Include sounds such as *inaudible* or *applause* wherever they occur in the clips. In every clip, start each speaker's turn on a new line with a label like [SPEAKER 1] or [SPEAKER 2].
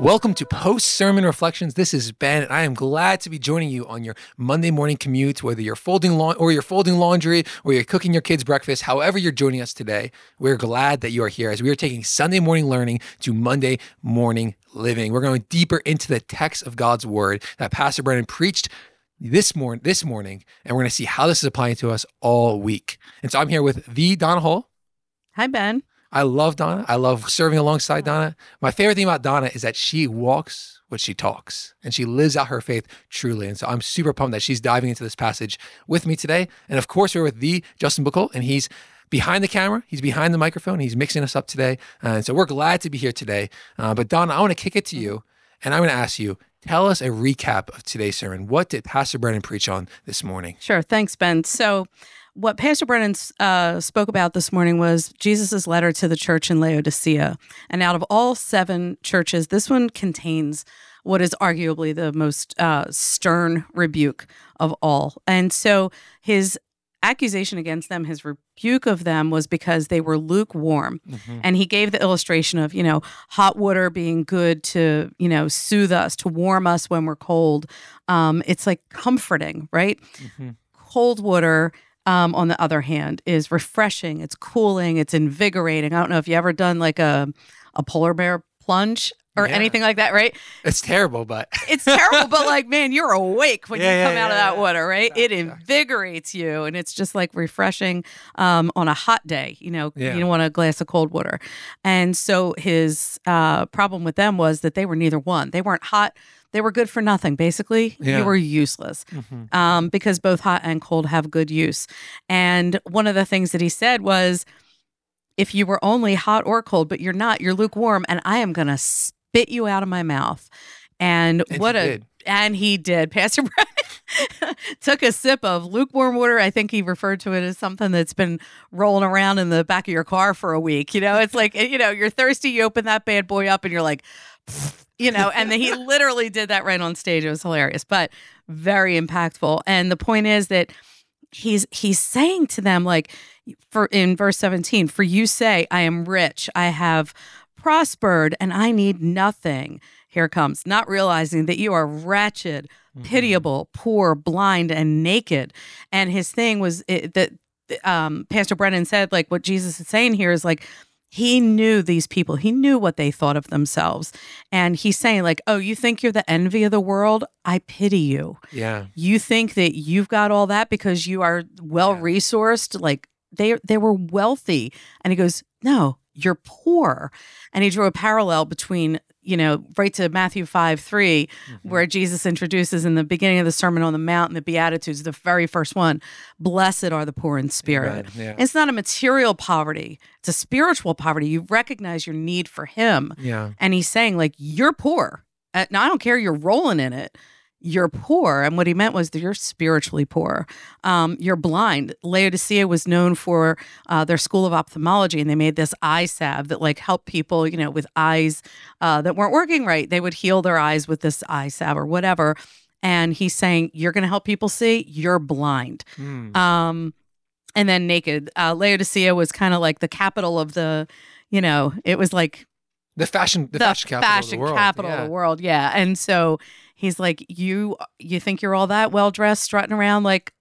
[SPEAKER 1] Welcome to Post Sermon Reflections. This is Ben, and I am glad to be joining you on your Monday morning commute, whether you're folding or you're folding laundry or you're cooking your kids breakfast. However, you're joining us today, we're glad that you are here as we are taking Sunday morning learning to Monday morning living. We're going deeper into the text of God's word that Pastor Brennan preached this morning, this morning, and we're going to see how this is applying to us all week. And so I'm here with the Donna Hall.
[SPEAKER 2] Hi, Ben.
[SPEAKER 1] I love Donna. I love serving alongside Donna. My favorite thing about Donna is that she walks what she talks and she lives out her faith truly. And so I'm super pumped that she's diving into this passage with me today. And of course, we're with the Justin Buchel, and he's behind the camera. He's behind the microphone. He's mixing us up today. and so we're glad to be here today. Uh, but Donna, I want to kick it to you and I'm going to ask you tell us a recap of today's sermon. What did Pastor Brennan preach on this morning?
[SPEAKER 2] Sure. Thanks, Ben. So, what Pastor Brennan uh, spoke about this morning was Jesus' letter to the church in Laodicea. And out of all seven churches, this one contains what is arguably the most uh, stern rebuke of all. And so his accusation against them, his rebuke of them was because they were lukewarm. Mm-hmm. And he gave the illustration of, you know, hot water being good to, you know, soothe us, to warm us when we're cold. Um, it's like comforting, right? Mm-hmm. Cold water um, on the other hand, is refreshing. It's cooling. It's invigorating. I don't know if you ever done like a a polar bear plunge or yeah. anything like that, right?
[SPEAKER 1] It's terrible, but *laughs*
[SPEAKER 2] it's terrible, but like, man, you're awake when yeah, you come yeah, out of that water, right? It invigorates you, and it's just like refreshing um, on a hot day. You know, you don't want a glass of cold water, and so his uh, problem with them was that they were neither one. They weren't hot they were good for nothing. Basically, yeah. you were useless mm-hmm. um, because both hot and cold have good use. And one of the things that he said was, if you were only hot or cold, but you're not, you're lukewarm, and I am going to spit you out of my mouth. And, and what a did. and he did. *laughs* Pastor Brian took a sip of lukewarm water. I think he referred to it as something that's been rolling around in the back of your car for a week. You know, it's like you know, you're thirsty, you open that bad boy up, and you're like, you know, and he *laughs* literally did that right on stage. It was hilarious, but very impactful. And the point is that he's he's saying to them like for in verse 17, for you say, I am rich, I have prospered, and I need nothing. Here comes, not realizing that you are wretched, mm-hmm. pitiable, poor, blind, and naked. And his thing was it, that um, Pastor Brennan said, like what Jesus is saying here is like he knew these people. He knew what they thought of themselves. And he's saying like oh you think you're the envy of the world? I pity you.
[SPEAKER 1] Yeah.
[SPEAKER 2] You think that you've got all that because you are well resourced? Like they they were wealthy. And he goes no you're poor. And he drew a parallel between you know, right to Matthew 5 3, mm-hmm. where Jesus introduces in the beginning of the Sermon on the Mount and the Beatitudes, the very first one, blessed are the poor in spirit. Yeah. It's not a material poverty, it's a spiritual poverty. You recognize your need for Him.
[SPEAKER 1] Yeah.
[SPEAKER 2] And He's saying, like, you're poor. Uh, now, I don't care, you're rolling in it you're poor. And what he meant was that you're spiritually poor. Um, you're blind. Laodicea was known for uh, their school of ophthalmology, and they made this eye salve that like helped people, you know, with eyes uh, that weren't working right. They would heal their eyes with this eye salve or whatever. And he's saying, You're going to help people see, you're blind. Mm. Um, and then naked. Uh, Laodicea was kind of like the capital of the, you know, it was like
[SPEAKER 1] the fashion, the, the fashion capital, fashion of, the world.
[SPEAKER 2] capital yeah. of the world. Yeah. And so he's like, "You you think you're all that well dressed, strutting around like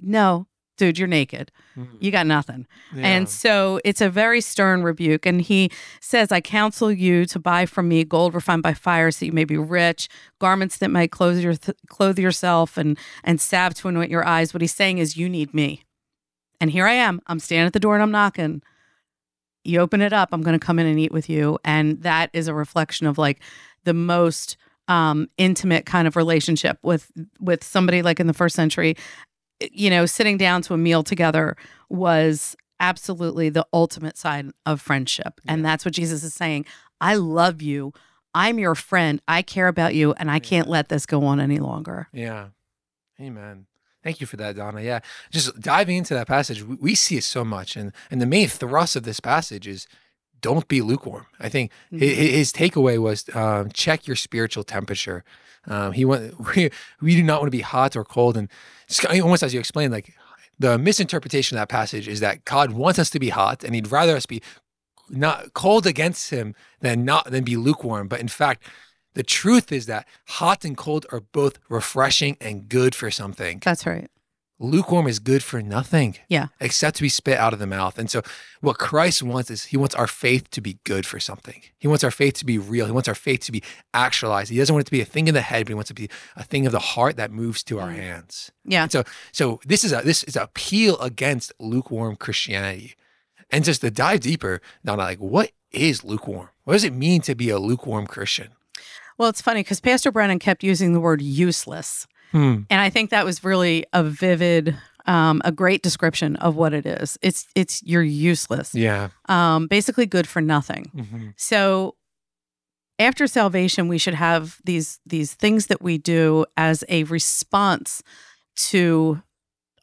[SPEAKER 2] no, dude, you're naked. Mm-hmm. You got nothing." Yeah. And so it's a very stern rebuke and he says, "I counsel you to buy from me gold refined by fire so you may be rich, garments that might clothe your th- clothe yourself and and salve to anoint your eyes." What he's saying is you need me. And here I am. I'm standing at the door and I'm knocking. You open it up, I'm going to come in and eat with you. And that is a reflection of like the most um, intimate kind of relationship with with somebody like in the first century. You know sitting down to a meal together was absolutely the ultimate sign of friendship. Yeah. and that's what jesus is saying. I love you. I'm your friend. I care about you and i yeah. can't let this go on any longer.
[SPEAKER 1] Yeah. Amen Thank you for that, Donna. Yeah, just diving into that passage, we see it so much, and and the main thrust of this passage is don't be lukewarm. I think mm-hmm. his, his, takeaway was um, check your spiritual temperature. Um, he went, *laughs* we, we do not want to be hot or cold. And just almost as you explained, like the misinterpretation of that passage is that God wants us to be hot and he'd rather us be not cold against him than not than be lukewarm. But in fact, The truth is that hot and cold are both refreshing and good for something.
[SPEAKER 2] That's right.
[SPEAKER 1] Lukewarm is good for nothing.
[SPEAKER 2] Yeah.
[SPEAKER 1] Except to be spit out of the mouth. And so what Christ wants is he wants our faith to be good for something. He wants our faith to be real. He wants our faith to be actualized. He doesn't want it to be a thing in the head, but he wants it to be a thing of the heart that moves to our mm. hands.
[SPEAKER 2] Yeah.
[SPEAKER 1] And so so this is a this is a appeal against lukewarm Christianity. And just to dive deeper, now like what is lukewarm? What does it mean to be a lukewarm Christian?
[SPEAKER 2] Well, it's funny because Pastor Brennan kept using the word useless. Hmm. And I think that was really a vivid, um, a great description of what it is. It's it's you're useless.
[SPEAKER 1] Yeah.
[SPEAKER 2] Um, basically good for nothing. Mm-hmm. So after salvation, we should have these these things that we do as a response to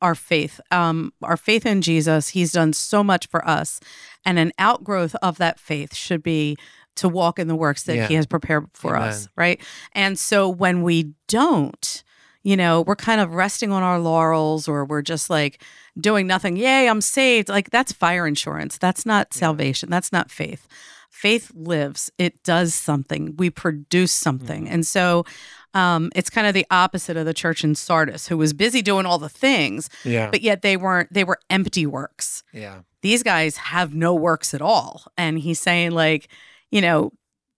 [SPEAKER 2] our faith. Um, our faith in Jesus. He's done so much for us, and an outgrowth of that faith should be to walk in the works that yeah. He has prepared for Amen. us. Right. And so when we don't, you know, we're kind of resting on our laurels or we're just like doing nothing. Yay, I'm saved. Like that's fire insurance. That's not salvation. That's not faith. Faith lives, it does something. We produce something. Mm-hmm. And so um, it's kind of the opposite of the church in Sardis, who was busy doing all the things,
[SPEAKER 1] yeah.
[SPEAKER 2] but yet they weren't, they were empty works.
[SPEAKER 1] Yeah.
[SPEAKER 2] These guys have no works at all. And he's saying, like, you know,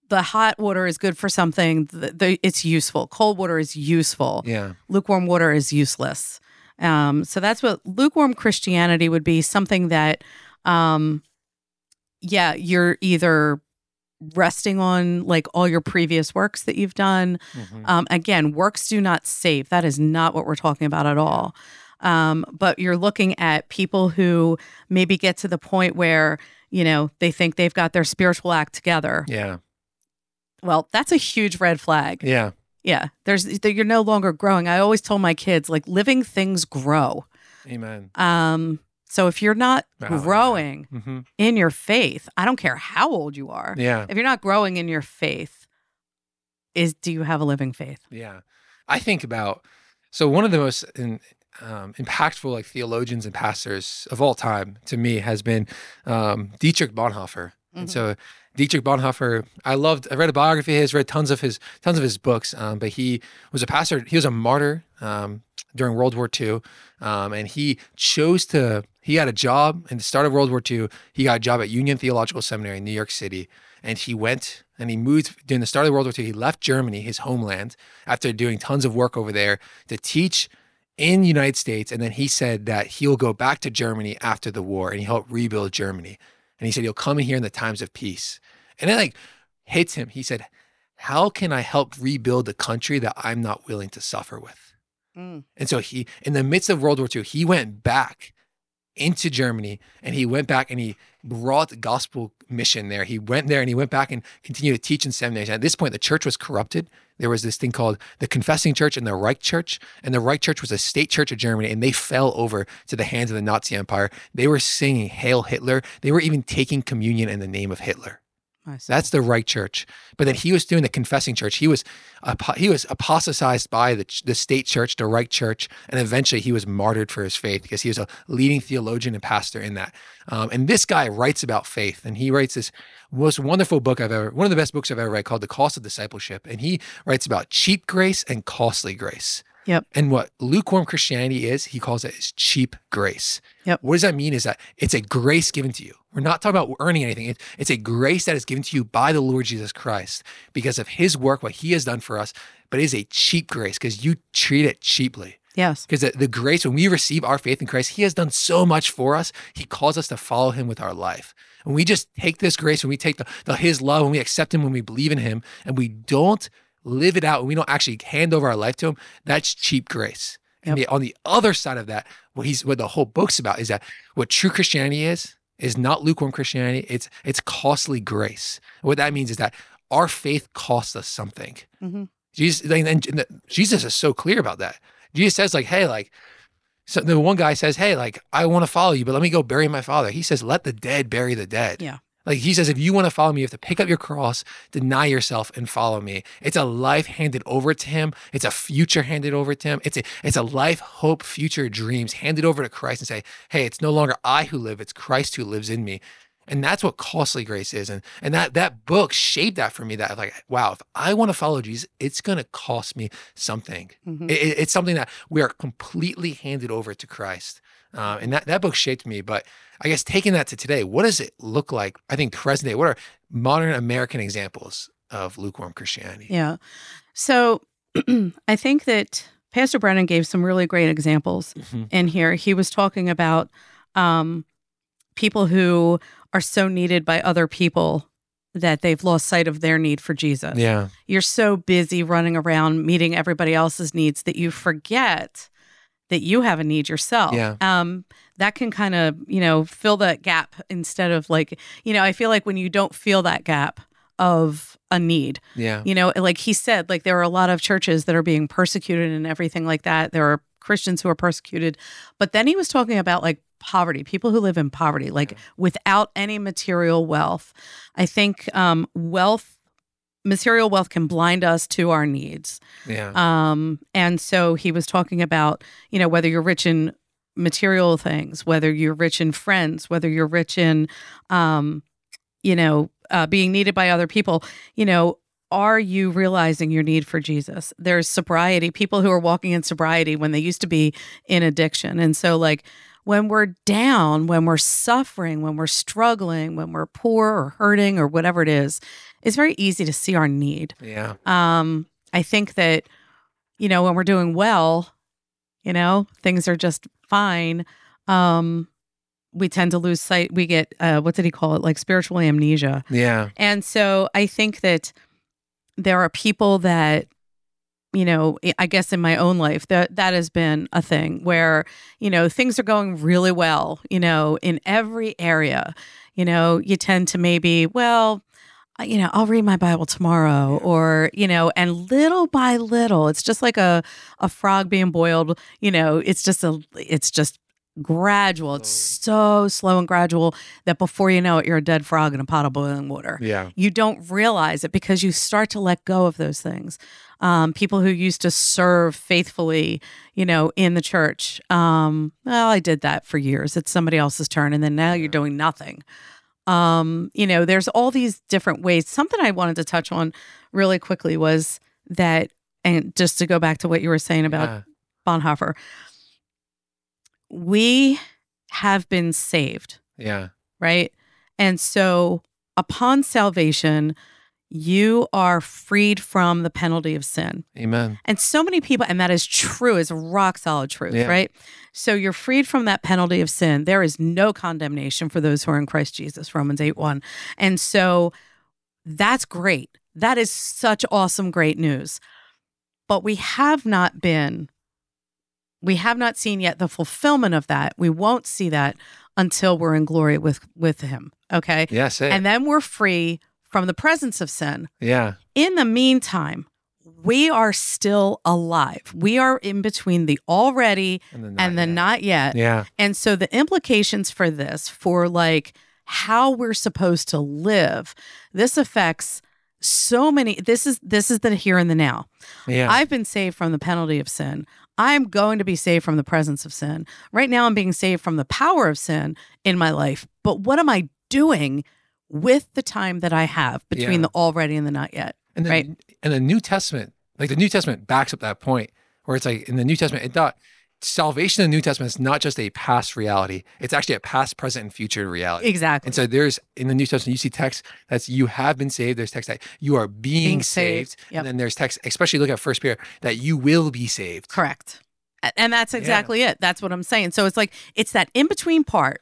[SPEAKER 2] the hot water is good for something. The, the, it's useful. Cold water is useful.
[SPEAKER 1] Yeah.
[SPEAKER 2] Lukewarm water is useless. Um, so that's what lukewarm Christianity would be something that, um, yeah, you're either resting on like all your previous works that you've done. Mm-hmm. Um, again, works do not save. That is not what we're talking about at all. Um, but you're looking at people who maybe get to the point where, you know, they think they've got their spiritual act together.
[SPEAKER 1] Yeah.
[SPEAKER 2] Well, that's a huge red flag.
[SPEAKER 1] Yeah.
[SPEAKER 2] Yeah. There's you're no longer growing. I always tell my kids like living things grow.
[SPEAKER 1] Amen.
[SPEAKER 2] Um so if you're not oh, growing yeah. mm-hmm. in your faith, I don't care how old you are.
[SPEAKER 1] Yeah.
[SPEAKER 2] If you're not growing in your faith, is do you have a living faith?
[SPEAKER 1] Yeah. I think about so one of the most in, um, impactful like theologians and pastors of all time to me has been um, Dietrich Bonhoeffer. Mm-hmm. And so Dietrich Bonhoeffer, I loved. I read a biography of his, read tons of his tons of his books. Um, but he was a pastor. He was a martyr um, during World War II, um, and he chose to. He had a job in the start of World War II. He got a job at Union Theological Seminary in New York City, and he went and he moved during the start of World War II. He left Germany, his homeland, after doing tons of work over there to teach in the United States. And then he said that he'll go back to Germany after the war and he helped rebuild Germany. And he said, he'll come in here in the times of peace. And it like hits him. He said, How can I help rebuild a country that I'm not willing to suffer with? Mm. And so he, in the midst of World War II, he went back into Germany and he went back and he brought gospel mission there. He went there and he went back and continued to teach in seminaries. At this point, the church was corrupted. There was this thing called the Confessing Church and the Reich Church. And the Reich Church was a state church of Germany and they fell over to the hands of the Nazi Empire. They were singing Hail Hitler. They were even taking communion in the name of Hitler. That's the Reich church. But then he was doing the confessing church. He was he was apostatized by the, the state church, the Reich church, and eventually he was martyred for his faith because he was a leading theologian and pastor in that. Um, and this guy writes about faith, and he writes this most wonderful book I've ever, one of the best books I've ever read called The Cost of Discipleship. And he writes about cheap grace and costly grace.
[SPEAKER 2] Yep.
[SPEAKER 1] And what lukewarm Christianity is, he calls it is cheap grace.
[SPEAKER 2] Yep.
[SPEAKER 1] What does that mean? Is that it's a grace given to you. We're not talking about earning anything. it's a grace that is given to you by the Lord Jesus Christ because of his work, what he has done for us. But it is a cheap grace because you treat it cheaply.
[SPEAKER 2] Yes.
[SPEAKER 1] Because the, the, grace, when we receive our faith in Christ, He has done so much for us. He calls us to follow Him with our life. And we just take this grace, when we take the, the His love, when we accept Him, when we believe in Him, and we don't live it out, and we don't actually hand over our life to Him, that's cheap grace. Yep. And on the other side of that, what he's what the whole book's about is that what true Christianity is is not lukewarm Christianity. It's it's costly grace. what that means is that our faith costs us something. Mm-hmm. Jesus and, and Jesus is so clear about that. Jesus says like, hey, like. So the one guy says, "Hey, like I want to follow you, but let me go bury my father." He says, "Let the dead bury the dead."
[SPEAKER 2] Yeah.
[SPEAKER 1] Like he says, if you want to follow me, you have to pick up your cross, deny yourself, and follow me. It's a life handed over to him. It's a future handed over to him. It's a it's a life, hope, future, dreams handed over to Christ and say, hey, it's no longer I who live, it's Christ who lives in me. And that's what costly grace is. And and that that book shaped that for me that like, wow, if I want to follow Jesus, it's gonna cost me something. Mm-hmm. It, it's something that we are completely handed over to Christ. Um, and that, that book shaped me. But I guess taking that to today, what does it look like? I think present day, what are modern American examples of lukewarm Christianity?
[SPEAKER 2] Yeah. So *clears throat* I think that Pastor Brennan gave some really great examples mm-hmm. in here. He was talking about um, people who are so needed by other people that they've lost sight of their need for Jesus.
[SPEAKER 1] Yeah.
[SPEAKER 2] You're so busy running around meeting everybody else's needs that you forget that you have a need yourself.
[SPEAKER 1] Yeah.
[SPEAKER 2] Um, that can kind of, you know, fill that gap instead of like, you know, I feel like when you don't feel that gap of a need.
[SPEAKER 1] Yeah.
[SPEAKER 2] You know, like he said, like there are a lot of churches that are being persecuted and everything like that. There are Christians who are persecuted. But then he was talking about like poverty, people who live in poverty, like yeah. without any material wealth. I think um, wealth, material wealth can blind us to our needs.
[SPEAKER 1] Yeah.
[SPEAKER 2] Um, and so he was talking about, you know, whether you're rich in material things, whether you're rich in friends, whether you're rich in, um, you know, uh, being needed by other people, you know, are you realizing your need for Jesus? There's sobriety, people who are walking in sobriety when they used to be in addiction. And so, like, when we're down, when we're suffering, when we're struggling, when we're poor or hurting or whatever it is, it's very easy to see our need.
[SPEAKER 1] Yeah.
[SPEAKER 2] Um, I think that, you know, when we're doing well, you know, things are just fine. Um, we tend to lose sight. We get, uh, what did he call it? Like spiritual amnesia.
[SPEAKER 1] Yeah.
[SPEAKER 2] And so I think that there are people that you know, I guess in my own life that that has been a thing where, you know, things are going really well, you know, in every area. You know, you tend to maybe, well, uh, you know, I'll read my Bible tomorrow or, you know, and little by little, it's just like a a frog being boiled, you know, it's just a it's just gradual. It's so slow and gradual that before you know it, you're a dead frog in a pot of boiling water.
[SPEAKER 1] Yeah.
[SPEAKER 2] You don't realize it because you start to let go of those things um, people who used to serve faithfully, you know, in the church. Um, well, I did that for years. It's somebody else's turn, and then now you're doing nothing. Um, you know, there's all these different ways. Something I wanted to touch on really quickly was that, and just to go back to what you were saying about yeah. Bonhoeffer, we have been saved.
[SPEAKER 1] Yeah.
[SPEAKER 2] Right. And so upon salvation, you are freed from the penalty of sin.
[SPEAKER 1] Amen.
[SPEAKER 2] And so many people, and that is true, is rock solid truth, yeah. right? So you're freed from that penalty of sin. There is no condemnation for those who are in Christ Jesus, Romans 8 1. And so that's great. That is such awesome, great news. But we have not been, we have not seen yet the fulfillment of that. We won't see that until we're in glory with with him. Okay.
[SPEAKER 1] Yes.
[SPEAKER 2] Yeah, and then we're free from the presence of sin.
[SPEAKER 1] Yeah.
[SPEAKER 2] In the meantime, we are still alive. We are in between the already and the not, and the yet. not yet.
[SPEAKER 1] Yeah.
[SPEAKER 2] And so the implications for this, for like how we're supposed to live, this affects so many this is this is the here and the now.
[SPEAKER 1] Yeah.
[SPEAKER 2] I've been saved from the penalty of sin. I'm going to be saved from the presence of sin. Right now I'm being saved from the power of sin in my life. But what am I doing with the time that I have between yeah. the already and the not yet.
[SPEAKER 1] And the,
[SPEAKER 2] right.
[SPEAKER 1] And the New Testament, like the New Testament backs up that point where it's like in the New Testament, it thought salvation in the New Testament is not just a past reality. It's actually a past, present, and future reality.
[SPEAKER 2] Exactly.
[SPEAKER 1] And so there's in the New Testament, you see text that's you have been saved. There's text that you are being, being saved. saved. Yep. And then there's text, especially look at First Peter, that you will be saved.
[SPEAKER 2] Correct. And that's exactly yeah. it. That's what I'm saying. So it's like it's that in between part,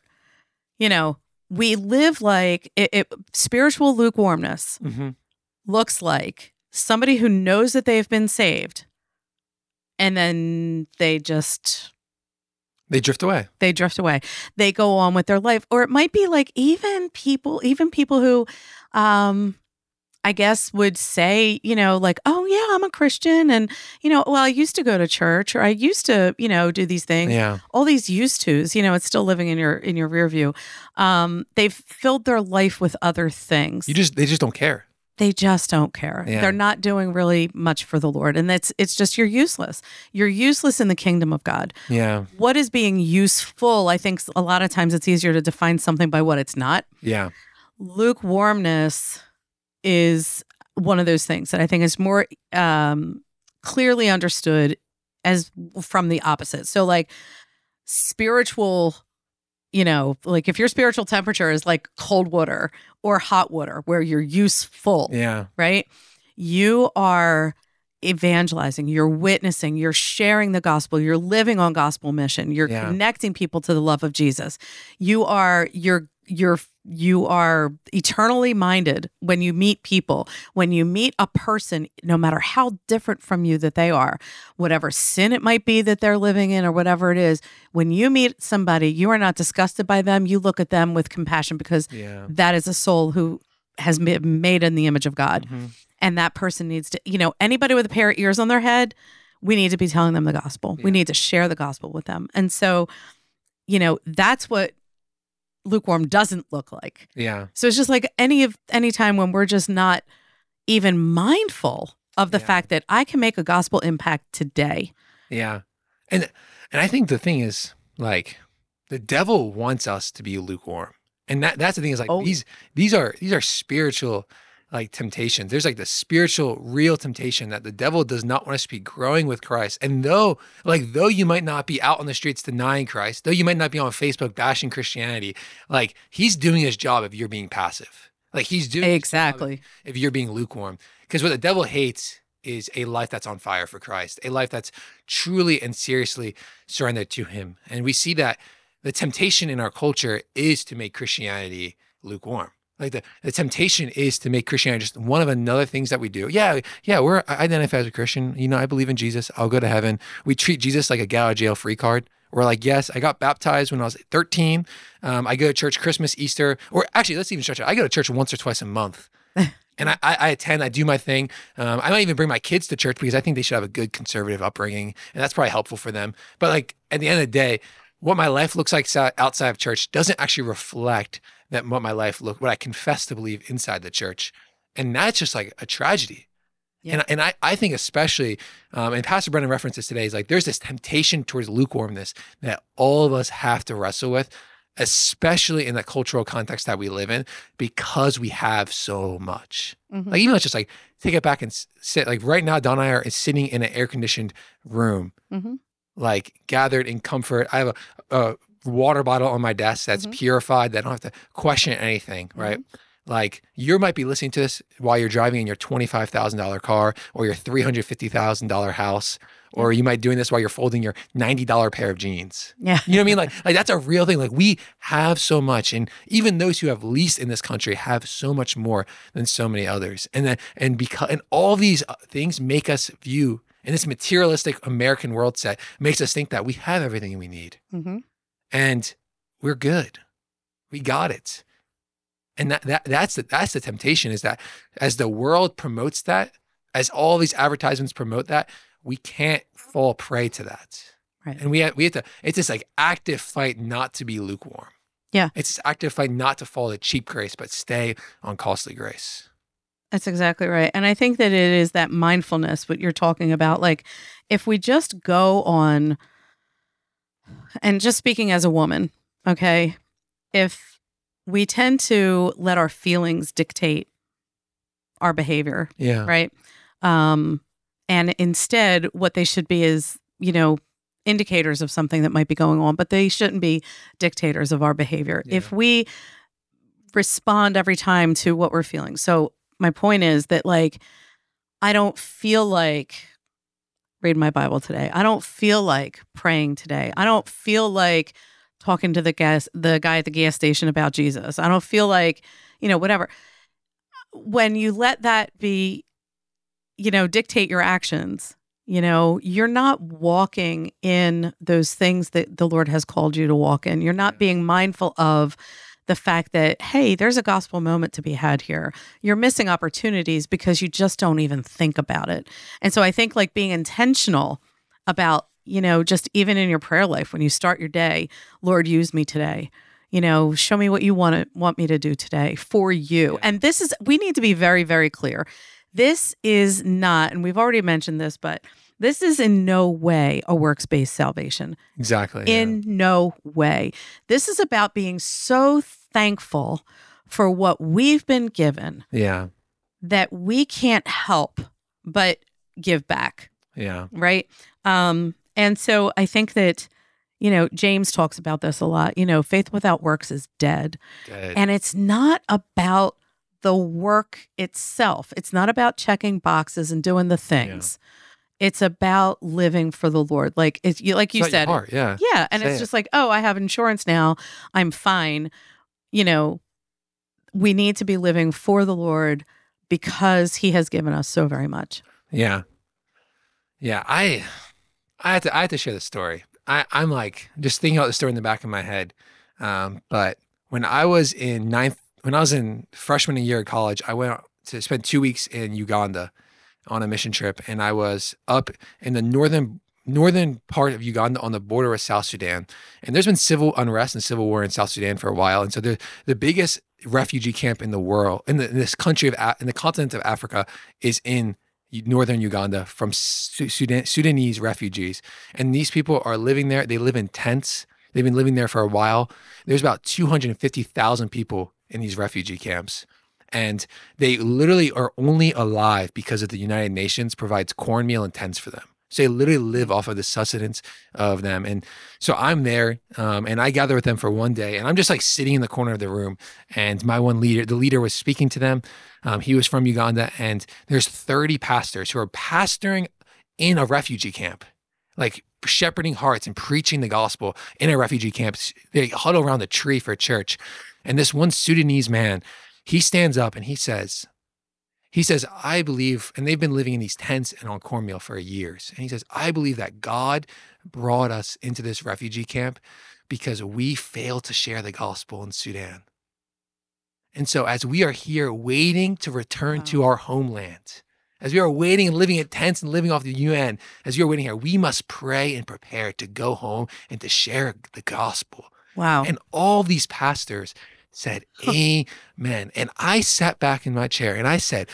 [SPEAKER 2] you know, we live like it, it spiritual lukewarmness mm-hmm. looks like somebody who knows that they've been saved and then they just
[SPEAKER 1] they drift away.
[SPEAKER 2] They drift away. They go on with their life. Or it might be like even people even people who um I guess would say, you know, like, oh yeah, I'm a Christian and, you know, well, I used to go to church or I used to, you know, do these things.
[SPEAKER 1] Yeah.
[SPEAKER 2] All these used tos, you know, it's still living in your in your rear view. Um, they've filled their life with other things.
[SPEAKER 1] You just they just don't care.
[SPEAKER 2] they just don't care. Yeah. They're not doing really much for the Lord. And that's it's just you're useless. You're useless in the kingdom of God.
[SPEAKER 1] Yeah.
[SPEAKER 2] What is being useful? I think a lot of times it's easier to define something by what it's not.
[SPEAKER 1] Yeah.
[SPEAKER 2] Lukewarmness is one of those things that I think is more um, clearly understood as from the opposite. So like spiritual you know, like if your spiritual temperature is like cold water or hot water where you're useful,
[SPEAKER 1] yeah,
[SPEAKER 2] right? You are evangelizing, you're witnessing, you're sharing the gospel, you're living on gospel mission, you're yeah. connecting people to the love of Jesus. You are you're you're you are eternally minded when you meet people when you meet a person no matter how different from you that they are whatever sin it might be that they're living in or whatever it is when you meet somebody you are not disgusted by them you look at them with compassion because yeah. that is a soul who has been made in the image of god mm-hmm. and that person needs to you know anybody with a pair of ears on their head we need to be telling them the gospel yeah. we need to share the gospel with them and so you know that's what lukewarm doesn't look like.
[SPEAKER 1] Yeah.
[SPEAKER 2] So it's just like any of any time when we're just not even mindful of the yeah. fact that I can make a gospel impact today.
[SPEAKER 1] Yeah. And and I think the thing is like the devil wants us to be lukewarm. And that that's the thing is like oh. these these are these are spiritual like temptations. There's like the spiritual, real temptation that the devil does not want us to be growing with Christ. And though, like, though you might not be out on the streets denying Christ, though you might not be on Facebook bashing Christianity, like he's doing his job if you're being passive. Like he's doing
[SPEAKER 2] exactly
[SPEAKER 1] if you're being lukewarm. Because what the devil hates is a life that's on fire for Christ, a life that's truly and seriously surrendered to him. And we see that the temptation in our culture is to make Christianity lukewarm like the, the temptation is to make Christianity just one of another things that we do. Yeah, yeah, we're I identify as a Christian. You know, I believe in Jesus. I'll go to heaven. We treat Jesus like a get out of jail free card. We're like, yes, I got baptized when I was 13. Um, I go to church Christmas, Easter, or actually, let's even stretch it. I go to church once or twice a month. *laughs* and I, I, attend, I do my thing. Um, I might even bring my kids to church because I think they should have a good conservative upbringing, and that's probably helpful for them. But like at the end of the day, what my life looks like outside of church doesn't actually reflect that what my life looked, what I confess to believe inside the church. And that's just like a tragedy. Yeah. And, and I, I think especially, um, and Pastor Brennan references today is like there's this temptation towards lukewarmness that all of us have to wrestle with, especially in the cultural context that we live in, because we have so much. Mm-hmm. Like even let's just like take it back and sit. Like right now, Don and I are sitting in an air conditioned room, mm-hmm. like gathered in comfort. I have a, a water bottle on my desk that's mm-hmm. purified that I don't have to question anything, mm-hmm. right? Like you might be listening to this while you're driving in your $25,000 car or your $350,000 house, or you might be doing this while you're folding your $90 pair of jeans.
[SPEAKER 2] Yeah.
[SPEAKER 1] You know what I mean? Like, like that's a real thing. Like we have so much. And even those who have least in this country have so much more than so many others. And then, and because, and all these uh, things make us view in this materialistic American world set makes us think that we have everything we need. Mm-hmm and we're good. We got it. And that, that that's the that's the temptation is that as the world promotes that, as all these advertisements promote that, we can't fall prey to that. Right. And we have, we have to it's this like active fight not to be lukewarm.
[SPEAKER 2] Yeah.
[SPEAKER 1] It's this active fight not to fall to cheap grace, but stay on costly grace.
[SPEAKER 2] That's exactly right. And I think that it is that mindfulness, what you're talking about. Like, if we just go on and just speaking as a woman, okay, if we tend to let our feelings dictate our behavior,
[SPEAKER 1] yeah,
[SPEAKER 2] right, um, and instead, what they should be is, you know, indicators of something that might be going on, but they shouldn't be dictators of our behavior. Yeah. If we respond every time to what we're feeling, so my point is that like I don't feel like read my Bible today. I don't feel like praying today. I don't feel like talking to the gas the guy at the gas station about Jesus. I don't feel like, you know, whatever. When you let that be, you know, dictate your actions, you know, you're not walking in those things that the Lord has called you to walk in. You're not being mindful of the fact that, hey, there's a gospel moment to be had here. You're missing opportunities because you just don't even think about it. And so I think like being intentional about, you know, just even in your prayer life, when you start your day, Lord, use me today. you know, show me what you want to want me to do today for you. And this is we need to be very very clear. This is not and we've already mentioned this, but this is in no way a works based salvation.
[SPEAKER 1] Exactly.
[SPEAKER 2] In yeah. no way. This is about being so thankful for what we've been given.
[SPEAKER 1] Yeah.
[SPEAKER 2] That we can't help but give back.
[SPEAKER 1] Yeah.
[SPEAKER 2] Right. Um, and so I think that, you know, James talks about this a lot. You know, faith without works is dead. dead. And it's not about the work itself, it's not about checking boxes and doing the things. Yeah it's about living for the Lord. Like it's you, like you said,
[SPEAKER 1] yeah,
[SPEAKER 2] yeah, and Say it's it. just like, oh, I have insurance now, I'm fine. You know, we need to be living for the Lord because He has given us so very much.
[SPEAKER 1] Yeah, yeah. I, I had to, I had to share the story. I, I'm like just thinking about the story in the back of my head. Um, but when I was in ninth, when I was in freshman year of college, I went to spend two weeks in Uganda on a mission trip, and I was up in the northern northern part of Uganda on the border of South Sudan. And there's been civil unrest and civil war in South Sudan for a while. And so the the biggest refugee camp in the world, in, the, in this country of in the continent of Africa, is in northern Uganda from Sudan, Sudanese refugees. And these people are living there. They live in tents. They've been living there for a while. There's about 250,000 people in these refugee camps and they literally are only alive because of the United Nations provides cornmeal and tents for them. So they literally live off of the sustenance of them. And so I'm there um, and I gather with them for one day and I'm just like sitting in the corner of the room. And my one leader, the leader was speaking to them. Um, he was from Uganda and there's 30 pastors who are pastoring in a refugee camp, like shepherding hearts and preaching the gospel in a refugee camp. They huddle around the tree for church. And this one Sudanese man he stands up and he says, he says, I believe, and they've been living in these tents and on cornmeal for years. And he says, I believe that God brought us into this refugee camp because we failed to share the gospel in Sudan. And so, as we are here waiting to return wow. to our homeland, as we are waiting and living in tents and living off the UN, as we are waiting here, we must pray and prepare to go home and to share the gospel.
[SPEAKER 2] Wow.
[SPEAKER 1] And all these pastors, said, Amen. And I sat back in my chair and I said,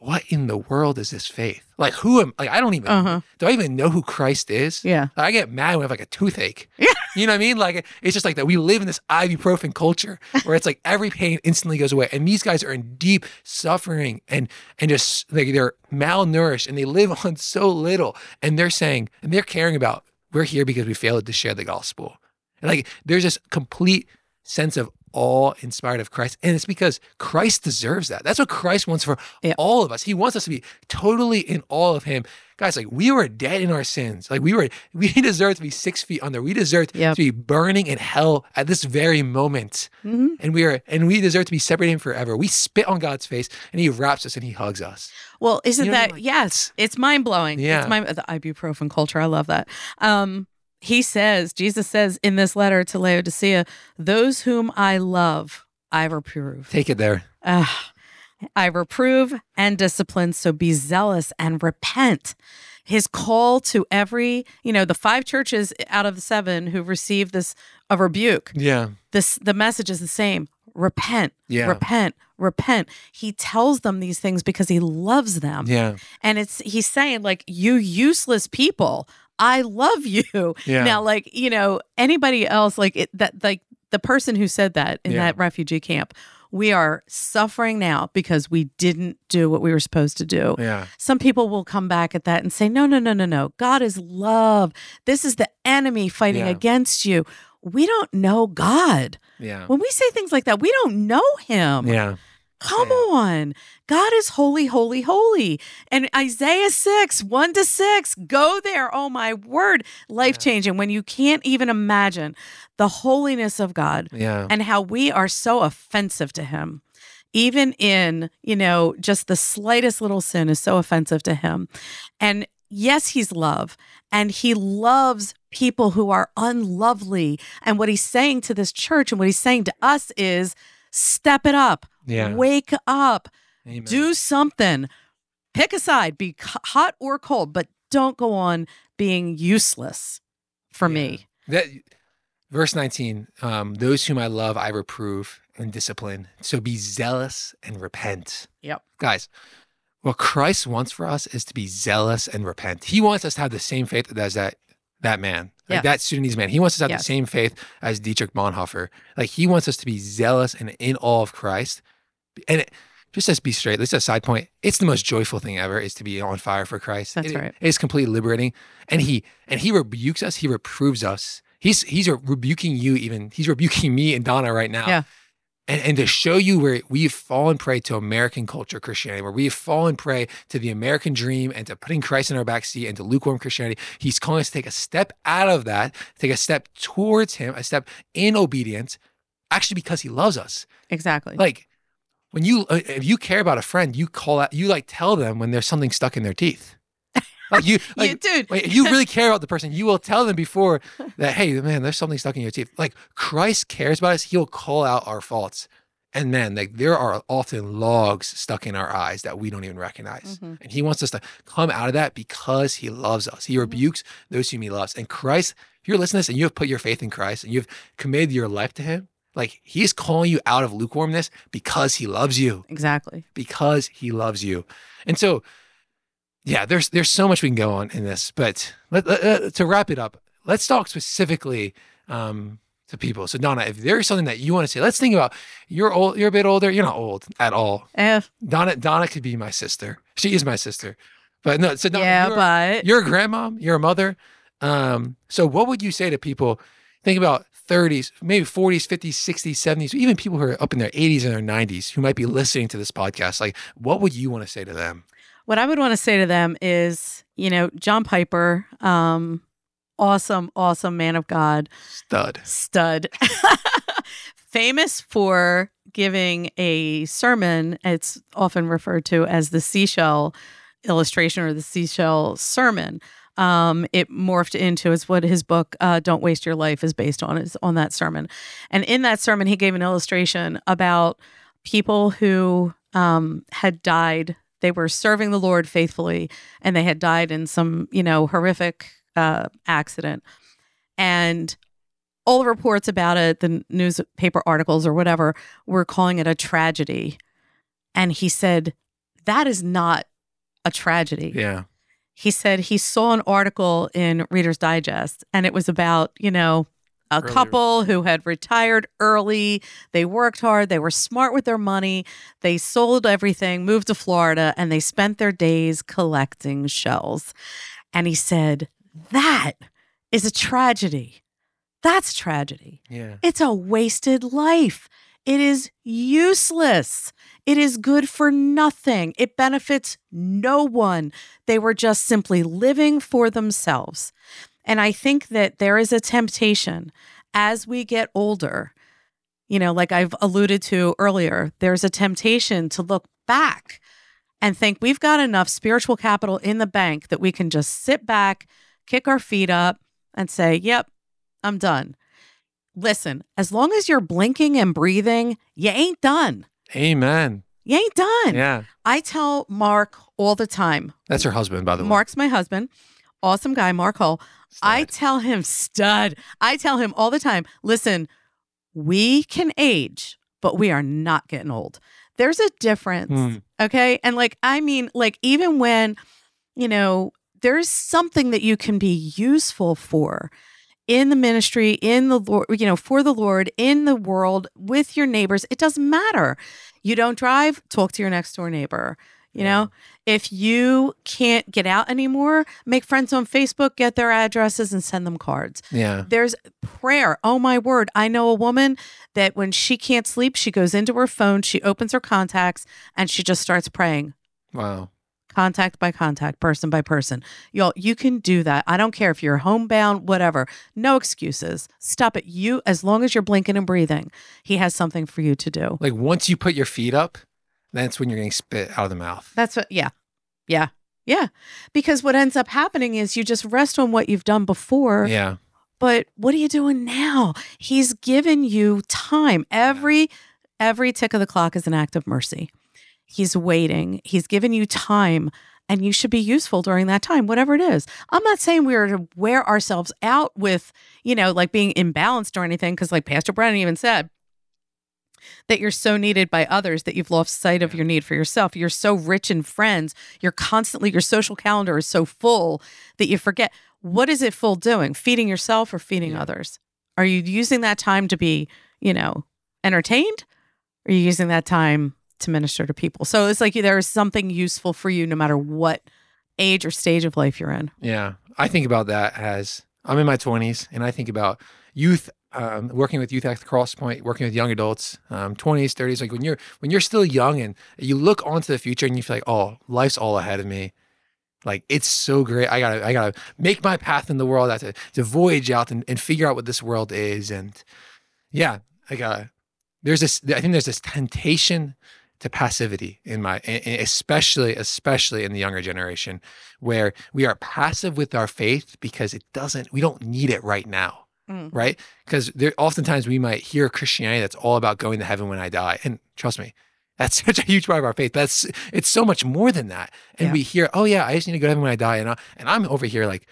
[SPEAKER 1] what in the world is this faith? Like who am like I don't even uh-huh. do I even know who Christ is?
[SPEAKER 2] Yeah.
[SPEAKER 1] I get mad when I have like a toothache. *laughs* Yeah. You know what I mean? Like it's just like that. We live in this ibuprofen culture *laughs* where it's like every pain instantly goes away. And these guys are in deep suffering and and just like they're malnourished and they live on so little. And they're saying, and they're caring about, we're here because we failed to share the gospel. And like there's this complete sense of all inspired of Christ. And it's because Christ deserves that. That's what Christ wants for yep. all of us. He wants us to be totally in all of Him. Guys, like we were dead in our sins. Like we were, *laughs* we deserve to be six feet under. We deserve yep. to be burning in hell at this very moment. Mm-hmm. And we are, and we deserve to be separated forever. We spit on God's face and He wraps us and He hugs us.
[SPEAKER 2] Well, isn't you know that, I mean? like, yes, it's mind blowing. Yeah. It's my, the ibuprofen culture. I love that. Um, he says, Jesus says in this letter to Laodicea, those whom I love, I reprove.
[SPEAKER 1] Take it there.
[SPEAKER 2] Uh, I reprove and discipline. So be zealous and repent. His call to every, you know, the five churches out of the seven who received this a rebuke.
[SPEAKER 1] Yeah.
[SPEAKER 2] This the message is the same. Repent. Yeah. Repent. Repent. He tells them these things because he loves them.
[SPEAKER 1] Yeah.
[SPEAKER 2] And it's he's saying, like, you useless people, I love you. *laughs* Yeah. Now, like, you know, anybody else, like it, that, like the person who said that in yeah. that refugee camp, we are suffering now because we didn't do what we were supposed to do.
[SPEAKER 1] Yeah.
[SPEAKER 2] Some people will come back at that and say, no, no, no, no, no. God is love. This is the enemy fighting yeah. against you. We don't know God.
[SPEAKER 1] Yeah.
[SPEAKER 2] When we say things like that, we don't know him.
[SPEAKER 1] Yeah.
[SPEAKER 2] Come yeah. on. God is holy, holy, holy. And Isaiah 6, 1 to 6, go there. Oh, my word. Life changing when you can't even imagine the holiness of God
[SPEAKER 1] yeah.
[SPEAKER 2] and how we are so offensive to Him. Even in, you know, just the slightest little sin is so offensive to Him. And yes, He's love and He loves people who are unlovely. And what He's saying to this church and what He's saying to us is step it up
[SPEAKER 1] yeah.
[SPEAKER 2] Wake up. Amen. Do something. Pick a side, be hot or cold, but don't go on being useless for yeah. me.
[SPEAKER 1] That Verse 19, um, those whom I love, I reprove and discipline. So be zealous and repent.
[SPEAKER 2] Yep.
[SPEAKER 1] Guys, what Christ wants for us is to be zealous and repent. He wants us to have the same faith as that that man, like that Sudanese man. He wants us to have
[SPEAKER 2] Yes.
[SPEAKER 1] the same faith as Dietrich Bonhoeffer. Like he wants us to be zealous and in awe of Christ. And it, just to be straight, this is a side point. It's the most joyful thing ever is to be on fire for Christ.
[SPEAKER 2] That's
[SPEAKER 1] It-
[SPEAKER 2] right.
[SPEAKER 1] It is completely liberating. And he and he rebukes us. He reproves us. He's he's rebuking you even. He's rebuking me and Donna right now.
[SPEAKER 2] Yeah.
[SPEAKER 1] And, and to show you where we've fallen prey to American culture Christianity, where we've fallen prey to the American dream and to putting Christ in our backseat and to lukewarm Christianity, he's calling us to take a step out of that, take a step towards him, a step in obedience, actually because he loves us.
[SPEAKER 2] Exactly.
[SPEAKER 1] Like when you, uh, if you care about a friend, you call out, you like tell them when there's something stuck in their teeth. Like you, *laughs* like,
[SPEAKER 2] you, dude.
[SPEAKER 1] Wait, if you *laughs* really care about the person, you will tell them before that, hey, man, there's something stuck in your teeth. Like Christ cares about us, he'll call out our faults. And man, like there are often logs stuck in our eyes that we don't even recognize.
[SPEAKER 2] Mhm.
[SPEAKER 1] And he wants us to come out of that because he loves us. He rebukes those whom he loves. And Christ, if you're listening to this and you have put your faith in Christ and you've committed your life to him, like he's calling you out of lukewarmness because he loves you
[SPEAKER 2] exactly.
[SPEAKER 1] because he loves you. And so, yeah, there's there's so much we can go on in this, but let, let- to wrap it up, let's talk specifically um, to people. So Donna, if there's something that you want to say, let's think about you're old, you're a bit older, you're not old at all.
[SPEAKER 2] Eh,
[SPEAKER 1] Donna Donna could be my sister. She is my sister, but no. So Donna,
[SPEAKER 2] yeah,
[SPEAKER 1] you're,
[SPEAKER 2] but
[SPEAKER 1] you're a grandmom, you're a mother. Um, so what would you say to people? Think about 30s, maybe 40s, 50s, 60s, 70s, even people who are up in their 80s and their 90s who might be listening to this podcast. Like, what would you want to say to them?
[SPEAKER 2] what I would want to say to them is, you know, John Piper, um, awesome, awesome man of God,
[SPEAKER 1] Stud.
[SPEAKER 2] stud, *laughs* famous for giving a sermon. It's often referred to as the seashell illustration or the seashell sermon. Um, it morphed into is what his book uh, "Don't Waste Your Life" is based on is on that sermon, and in that sermon he gave an illustration about people who um, had died. They were serving the Lord faithfully, and they had died in some you know horrific uh, accident, and all the reports about it, the newspaper articles or whatever, were calling it a tragedy. And he said, that is not a tragedy.
[SPEAKER 1] Yeah.
[SPEAKER 2] He said he saw an article in Reader's Digest and it was about, you know, a
[SPEAKER 1] Earlier.
[SPEAKER 2] couple who had retired early. They worked hard. They were smart with their money. They sold everything, moved to Florida, and they spent their days collecting shells. And he said, That is a tragedy. That's tragedy.
[SPEAKER 1] Yeah.
[SPEAKER 2] It's a wasted life. It is useless. It is good for nothing. It benefits no one. They were just simply living for themselves. And I think that there is a temptation as we get older, you know, like I've alluded to earlier, there's a temptation to look back and think we've got enough spiritual capital in the bank that we can just sit back, kick our feet up, and say, yep, I'm done. Listen, as long as you're blinking and breathing, you ain't done.
[SPEAKER 1] Amen.
[SPEAKER 2] You ain't done.
[SPEAKER 1] Yeah.
[SPEAKER 2] I tell Mark all the time.
[SPEAKER 1] That's her husband, by the way.
[SPEAKER 2] Mark's my husband. Awesome guy, Mark Hull. I tell him, stud. I tell him all the time, listen, we can age, but we are not getting old. There's a difference.
[SPEAKER 1] Hmm.
[SPEAKER 2] Okay. And like, I mean, like, even when, you know, there's something that you can be useful for in the ministry, in the Lord, you know, for the Lord, in the world, with your neighbors, it doesn't matter. You don't drive, talk to your next door neighbor. You know, if you can't get out anymore, make friends on Facebook, get their addresses, and send them cards.
[SPEAKER 1] Yeah.
[SPEAKER 2] There's prayer. Oh my word. I know a woman that when she can't sleep, she goes into her phone, she opens her contacts, and she just starts praying
[SPEAKER 1] Wow.
[SPEAKER 2] Contact by contact, person by person. Y'all, you can do that. I don't care if you're homebound, whatever. No excuses. Stop it. You, as long as you're blinking and breathing, he has something for you to do.
[SPEAKER 1] Like once you put your feet up, that's when you're getting spit out of the mouth.
[SPEAKER 2] That's what, yeah. Yeah. Yeah. Because what ends up happening is you just rest on what you've done before.
[SPEAKER 1] Yeah.
[SPEAKER 2] But what are you doing now? He's given you time. Every every tick of the clock is an act of mercy. He's waiting. He's given you time and you should be useful during that time, whatever it is. I'm not saying we are to wear ourselves out with, you know, like being imbalanced or anything, because like Pastor Brennan even said, that you're so needed by others that you've lost sight of your need for yourself. You're so rich in friends. You're constantly, your social calendar is so full that you forget what is it full doing? Feeding yourself or feeding yeah. others? Are you using that time to be, you know, entertained? Or are you using that time to minister to people? So it's like there is something useful for you no matter what age or stage of life you're in.
[SPEAKER 1] Yeah. I think about that as I'm in my 20s and I think about youth um, working with youth at Crosspoint, working with young adults, um, 20s, 30s, like when you're when you're still young and you look onto the future and you feel like, oh, life's all ahead of me. Like it's so great. I gotta I gotta make my path in the world. I have to, to voyage out and, and figure out what this world is. And yeah, I got there's this I think there's this temptation to passivity in my especially especially in the younger generation where we are passive with our faith because it doesn't we don't need it right now mm. right because there oftentimes we might hear christianity that's all about going to heaven when i die and trust me that's *laughs* such a huge part of our faith. That's it's so much more than that. And yeah. we hear, oh yeah, I just need to go to heaven when I die, and I, and I'm over here like,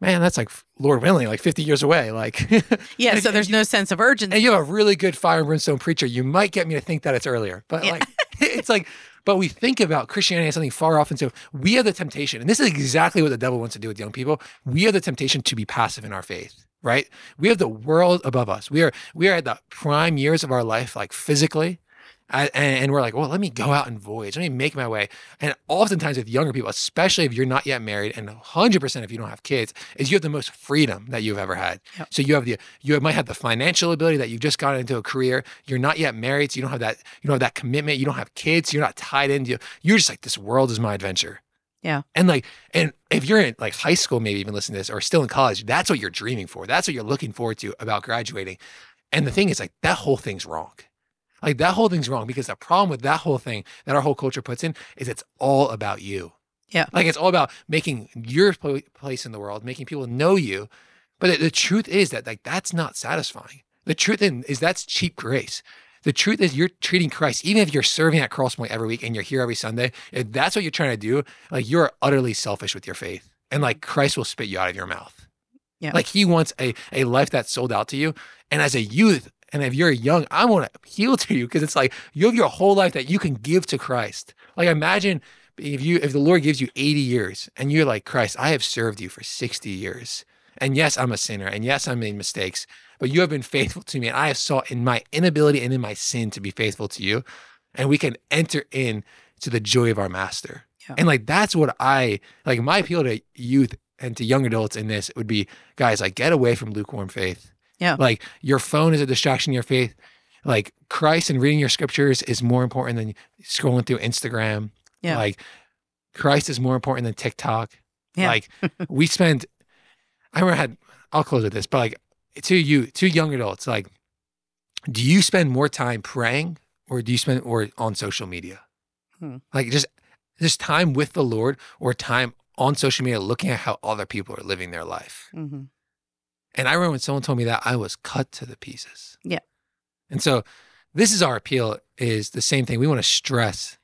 [SPEAKER 1] man, that's like Lord willing, like 50 years away. Like, *laughs*
[SPEAKER 2] yeah. so there's no sense of urgency.
[SPEAKER 1] And you have a really good fire and brimstone preacher. You might get me to think that it's earlier, but yeah. like, *laughs* it's like, but we think about Christianity as something far off, and so we have the temptation, and this is exactly what the devil wants to do with young people. We have the temptation to be passive in our faith right? We have the world above us. We are we are at the prime years of our life, like physically, and, and, we're like, well, let me go out and voyage. Let me make my way. And oftentimes with younger people, especially if you're not yet married, and 100% if you don't have kids, is you have the most freedom that you've ever had. Yep. So you have the you might have the financial ability that you've just gotten into a career. You're not yet married, so you don't have that you don't have that commitment. You don't have kids. You're not tied into. You're just like this world is my adventure.
[SPEAKER 2] Yeah.
[SPEAKER 1] And like, and if you're in like high school, maybe even listening to this, or still in college, that's what you're dreaming for. That's what you're looking forward to about graduating. And the thing is, like, that whole thing's wrong. Like that whole thing's wrong because the problem with that whole thing that our whole culture puts in is it's all about you.
[SPEAKER 2] Yeah.
[SPEAKER 1] Like it's all about making your place in the world, making people know you. But the, the truth is that like that's not satisfying. The truth is that's cheap grace. The truth is you're treating Christ, even if you're serving at Crosspoint every week and you're here every Sunday, if that's what you're trying to do, like you're utterly selfish with your faith. And like Christ will spit you out of your mouth.
[SPEAKER 2] Yeah.
[SPEAKER 1] Like he wants a, a life that's sold out to you. And as a youth, and if you're young, I want to appeal to you because it's like you have your whole life that you can give to Christ. Like imagine if you if the Lord gives you 80 years and you're like, Christ, I have served you for 60 years. And yes, I'm a sinner. And yes, I made mistakes, but you have been faithful to me. And I have sought in my inability and in my sin to be faithful to you. And we can enter in to the joy of our master. Yeah. And like that's what I like my appeal to youth and to young adults in this would be guys, like get away from lukewarm faith
[SPEAKER 2] yeah.
[SPEAKER 1] Like your phone is a distraction to your faith. Like Christ and reading your scriptures is more important than scrolling through Instagram.
[SPEAKER 2] Yeah.
[SPEAKER 1] Like Christ is more important than TikTok.
[SPEAKER 2] Yeah.
[SPEAKER 1] Like *laughs* we spend I remember I had I'll close with this, but like to you, to young adults, like do you spend more time praying or do you spend or on social media? Hmm. Like just just time with the Lord or time on social media looking at how other people are living their life. Mm-hmm. And I remember when someone told me that I was cut to the pieces.
[SPEAKER 2] Yeah.
[SPEAKER 1] And so this is our appeal is the same thing. We want to stress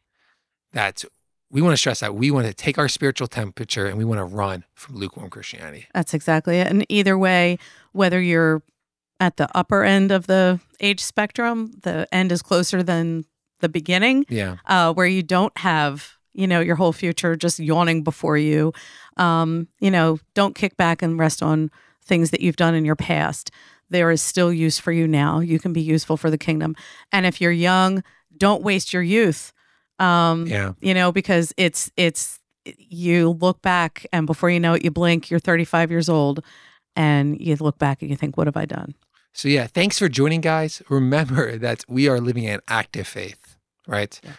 [SPEAKER 1] that we want to stress that we want to take our spiritual temperature and we want to run from lukewarm Christianity.
[SPEAKER 2] That's exactly it. And either way, whether you're at the upper end of the age spectrum, the end is closer than the beginning.
[SPEAKER 1] Yeah.
[SPEAKER 2] Uh, where you don't have, you know, your whole future just yawning before you. Um, you know, don't kick back and rest on things that you've done in your past, there is still use for you now. You can be useful for the kingdom. And if you're young, don't waste your youth. Um,
[SPEAKER 1] yeah.
[SPEAKER 2] You know, because it's, it's, you look back and before you know it, you blink, you're 35 years old and you look back and you think, what have I done?
[SPEAKER 1] So, yeah, thanks for joining, guys. Remember *laughs* that we are living an active faith, right? Yeah.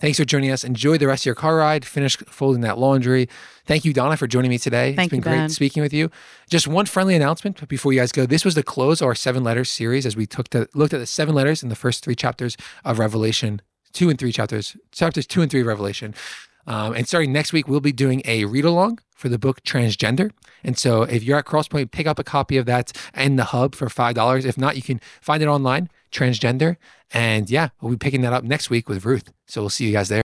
[SPEAKER 1] Thanks for joining us. Enjoy the rest of your car ride. Finish folding that laundry. Thank you, Donna, for joining me today.
[SPEAKER 2] Thank
[SPEAKER 1] it's been
[SPEAKER 2] you,
[SPEAKER 1] great speaking with you. Just one friendly announcement before you guys go. This was the close of our seven letters series as we took to, looked at the seven letters in the first three chapters of Revelation, two and three chapters, chapters two and three of Revelation. Um, and starting next week, we'll be doing a read along for the book Transgender. And so if you're at Crosspoint, pick up a copy of that and the hub for $5. If not, you can find it online, Transgender. And yeah, we'll be picking that up next week with Ruth. So we'll see you guys there.